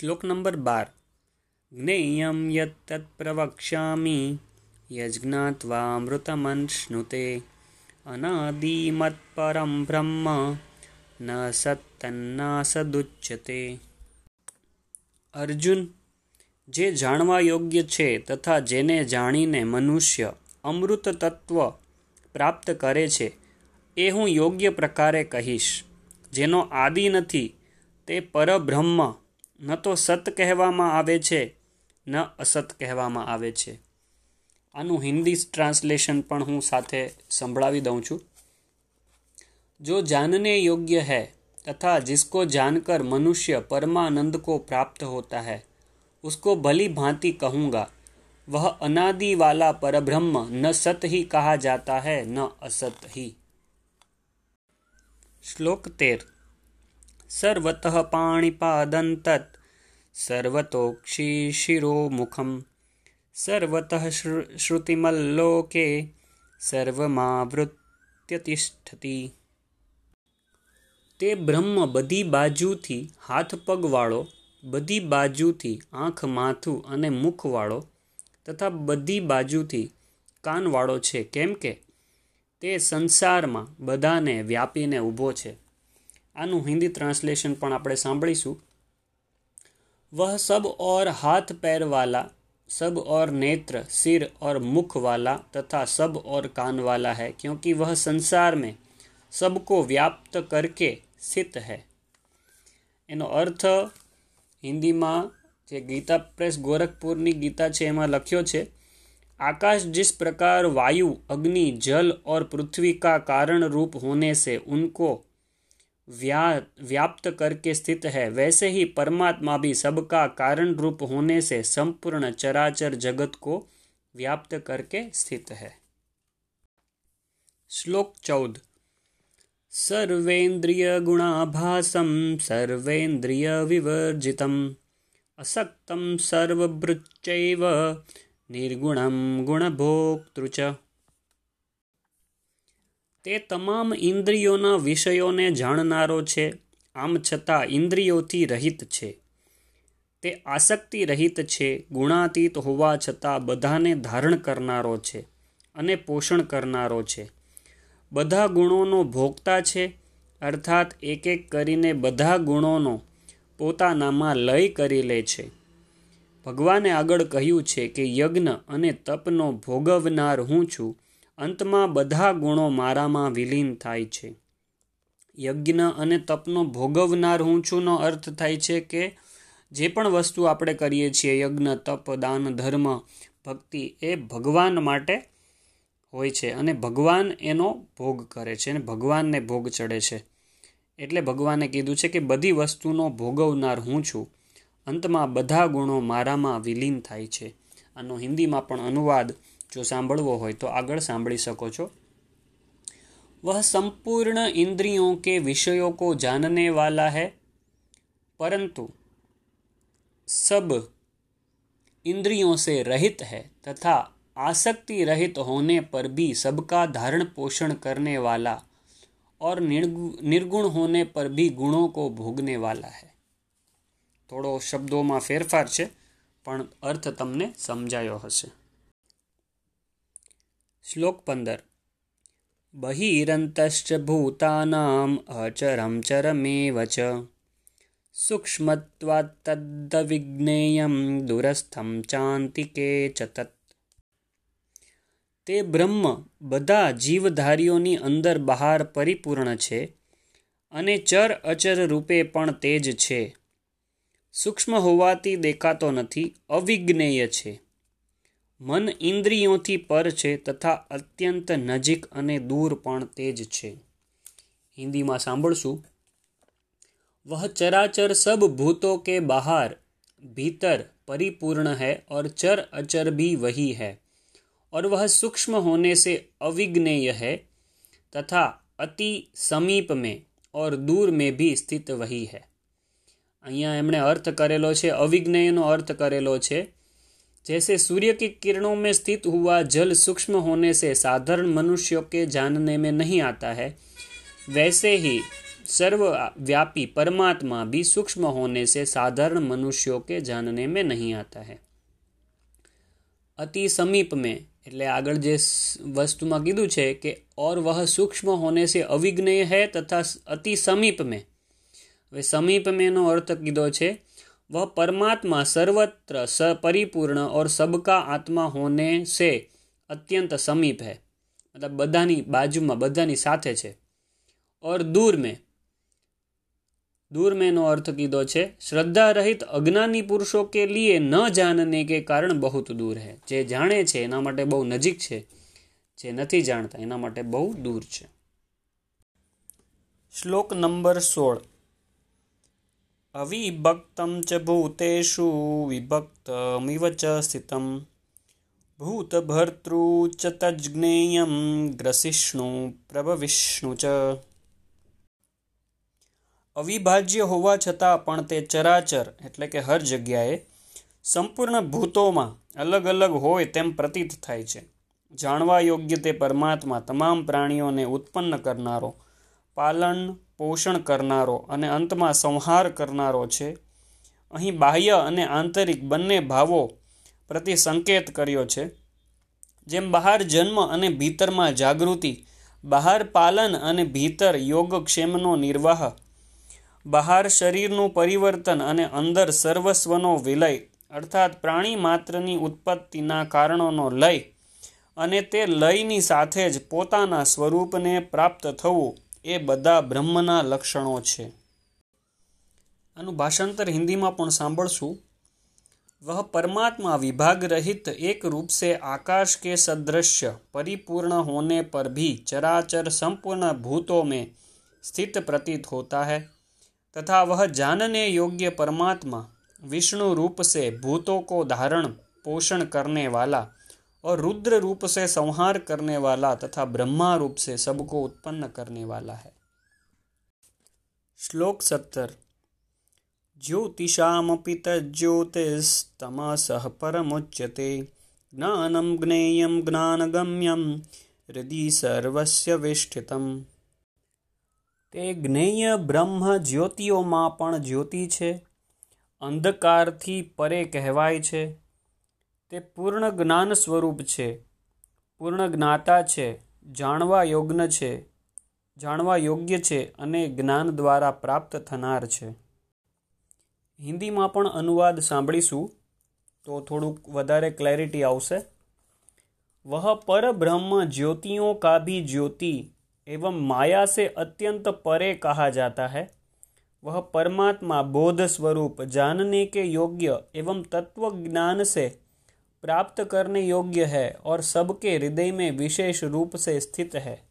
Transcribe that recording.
શ્લોક નંબર બાર. જ્ઞેયં યત્તત્ પ્રવક્ષ્યામિ યજ્ઞાત્વામૃતમશ્નુતે અનાદિમત્પરમ બ્રહ્મ, ન સત્તન્ના સદુચ્યતે અર્જુન, જે જાણવા યોગ્ય છે તથા જેને જાણીને મનુષ્ય અમૃત તત્વ પ્રાપ્ત કરે છે, એ હું યોગ્ય પ્રકારે કહીશ. જેનો આદિ નથી, તે પરબ્રહ્મ ન તો સત કહેવામાં આવે છે ન અસત કહેવામાં આવે છે આનું હિન્દી ટ્રાન્સલેશન પણ હું સાથે સંભળાવી દઉં છું जो जानने योग्य है तथा जिसको जानकर मनुष्य परमानंद को प्राप्त होता है उसको भली भांति कहूँगा वह अनादि वाला परब्रह्म न सत ही कहा जाता है न असत ही श्लोक तेर सर्वतः पाणिपादन्तत् सर्वतोक्षिशिरोमुखं सर्वतः श्रुतिमल्लोके સર્વમાવૃત્યતિષ્ઠતિ તે બ્રહ્મ બધી બાજુથી હાથ પગવાળો બધી બાજુથી આંખ માથું અને મુખવાળો તથા બધી બાજુથી કાનવાળો છે કેમ કે તે સંસારમાં બધાને વ્યાપીને ઊભો છે આનું હિન્દી ટ્રાન્સલેશન પણ આપણે સાંભળીશું वह सब और हाथ पैर वाला, सब और नेत्र, सिर और मुख वाला तथा सब और कान वाला है, क्योंकि वह संसार में सबको व्याप्त करके स्थित है। એનો અર્થ હિન્દીમાં જે ગીતા પ્રેસ ગોરખપુરની ગીતા છે એમાં લખ્યો છે आकाश जिस प्रकार वायु, अग्नि, जल और पृथ्वी का कारण रूप होने से उनको व्या, व्याप्त करके स्थित है। वैसे ही परमात्मा भी सबका कारण रूप होने से संपूर्ण चराचर जगत को व्याप्त करके स्थित है। श्लोक चौदह। सर्वेन्द्रियगुणाभासं सर्वेन्द्रिय विवर्जित असक्तम निर्गुणं निर्गुण गुणभोक्तृच તે તમામ ઇન્દ્રિયોના વિષયોને જાણનારો છે, આમ છતાં ઇન્દ્રિયોથી રહિત છે. તે આસક્તિ રહિત છે, ગુણાતીત હોવા છતાં બધાને ધારણ કરનારો છે અને પોષણ કરનારો છે. બધા ગુણોનો ભોગતા છે, અર્થાત એક એક કરીને બધા ગુણોનો પોતાનામાં લય કરી લે છે. ભગવાને આગળ કહ્યું છે કે યજ્ઞ અને તપનો ભોગવનાર હું છું અંતમાં બધા ગુણો મારામાં વિલીન થાય છે. યજ્ઞ અને તપનો ભોગવનાર હું છુંનો અર્થ થાય છે કે જે પણ વસ્તુ આપણે કરીએ છીએ, યજ્ઞ, તપ, દાન, ધર્મ, ભક્તિ, એ ભગવાન માટે હોય છે અને ભગવાન એનો ભોગ કરે છે અને ભગવાનને ભોગ ચડે છે. એટલે ભગવાને કીધું છે કે બધી વસ્તુનો ભોગવનાર હું છું. અંતમાં બધા ગુણો મારામાં વિલીન થાય છે. આનો હિન્દીમાં પણ અનુવાદ જો સાંભળવો હોય તો આગળ સાંભળી શકો છો वह संपूर्ण इंद्रियों के विषयों को जानने वाला है परंतु सब इंद्रियों से रहित है तथा आसक्ति रहित होने पर भी सबका धारण पोषण करने वाला और निर्गुण होने पर भी गुणों को भोगने वाला है થોડો શબ્દોમાં ફેરફાર છે પણ અર્થ તમને સમજાયો હશે શ્લોક પંદર બહિરંતશ્ચ ભૂતાનામ અચરમ ચરમેવ ચ સૂક્ષ્મત્વાત્તદ્વિજ્ઞેયમ દુરસ્થમ ચાંતિકે ચ તે બ્રહ્મ બધા જીવધારીઓની અંદર બહાર પરિપૂર્ણ છે અને ચર અચર રૂપે પણ તે જ છે. સૂક્ષ્મ હોવાથી દેખાતો નથી, અવિજ્ઞેય છે. મન ઇન્દ્રિયોથી પર છે તથા અત્યંત નજીક અને દૂર પણ તે જ છે હિન્દીમાં સાંભળશું वह चराचर सब भूतों के बाहर भीतर परिपूर्ण है और चर अचर भी वही है और वह सूक्ष्म होने से अविज्ञेय है तथा अति समीप में और दूर में भी स्थित वही है અહીંયા એમણે અર્થ કરેલો છે અવિજ્ઞેયનો અર્થ કરેલો છે जैसे सूर्य की किरणों में स्थित हुआ जल सूक्ष्म होने से साधारण मनुष्यों के जानने में नहीं आता है वैसे ही सर्वव्यापी परमात्मा भी सूक्ष्म होने से साधारण मनुष्यों के जानने में नहीं आता है अति समीप में એટલે આગળ જે વસ્તુમાં કીધું છે કે ઓર વહ સૂક્ષ્મ હોને સે અવિજ્ઞેય હૈ તથા અતિ સમીપ મેં હવે સમીપ મેંનો અર્થ કીધો છે वह परमात्मा सर्वत्र स परिपूर्ण और सबका आत्मा होने से अत्यंत समीप है मतलब બધાની બાજુમાં બધાની સાથે છે और दूर में दूर में નો अर्थ कीधो છે શ્રદ્ધા રહિત અજ્ઞાની પુરુષો કે લીએ ન જાણને કે કારણ બહુત દૂર હે જે જાણે છે એના માટે બહુ નજીક છે જે નથી જાણતા એના માટે બહુ દૂર છે શ્લોક નંબર સોળ અવિભક્તમ ચ ભૂતેષુ વિભક્તમિવ ચ સ્થિતમ ભૂતભર્તૃ ચ તજ્ઞેયમ ગ્રસિષ્ણુ પ્રભવિષ્ણુ ચ અવિભાજ્ય હોવા છતાં પણ તે ચરાચર, એટલે કે હર જગ્યાએ, સંપૂર્ણ ભૂતોમાં અલગ અલગ હોય તેમ પ્રતીત થાય છે. જાણવા યોગ્ય તે પરમાત્મા તમામ પ્રાણીઓને ઉત્પન્ન કરનારો પાલન, પોષણ કરનારો અને અંતમાં સંહાર કરનારો છે. અહીં બાહ્ય અને આંતરિક બંને ભાવો પ્રતિ સંકેત કર્યો છે. જેમ બહાર જન્મ અને ભીતરમાં જાગૃતિ, બહાર પાલન અને ભીતર યોગક્ષેમનો નિર્વાહ, બહાર શરીરનું પરિવર્તન અને અંદર સર્વસ્વનો વિલય, અર્થાત પ્રાણી માત્રની ઉત્પત્તિના કારણોનો લય, અને તે લયની સાથે જ પોતાના સ્વરૂપને પ્રાપ્ત થવું એ બધા બ્રહ્મના લક્ષણો છે આનું ભાષાંતર હિન્દીમાં પણ સાંભળશું वह परमात्मा विभाग रहित एक रूप से आकाश के सदृश परिपूर्ण होने पर भी चराचर संपूर्ण भूतों में स्थित प्रतीत होता है तथा वह जानने योग्य परमात्मा विष्णु रूप से भूतों को धारण पोषण करने वाला और रुद्र रूप से संहार करने वाला तथा ब्रह्मा रूप से सबको उत्पन्न करने वाला है श्लोक सत्तर ज्योतिषामपि तज्ज्योतिस्तमसः परमुच्यते જ્ઞાનમ જ્ઞેયમ જ્ઞાનગમ્યમ હૃદિ સર્વસ્ય વેષ્ઠિતમ તે જ્ઞેય બ્રહ્મ જ્યોતિઓમાં પણ જ્યોતિ છે અંધકારથી પરે કહેવાય છે તે પૂર્ણ જ્ઞાન સ્વરૂપ છે. પૂર્ણ જ્ઞાતા છે, જાણવા યોગ્ય છે, જાણવા યોગ્ય છે અને જ્ઞાન દ્વારા પ્રાપ્ત થનાર છે. હિન્દીમાં પણ અનુવાદ સાંભળીશું, તો થોડુંક વધારે ક્લેરિટી આવશે. વહ પર બ્રહ્મ જ્યોતિઓ કા ભી જ્યોતિ एवं માયા સે અત્યંત પરે કહા જાતા है વહ પરમાત્મા બોધ સ્વરૂપ जानने કે યોગ્ય एवं तत्व જ્ઞાન સે प्राप्त करने योग्य है और सबके हृदय में विशेष रूप से स्थित है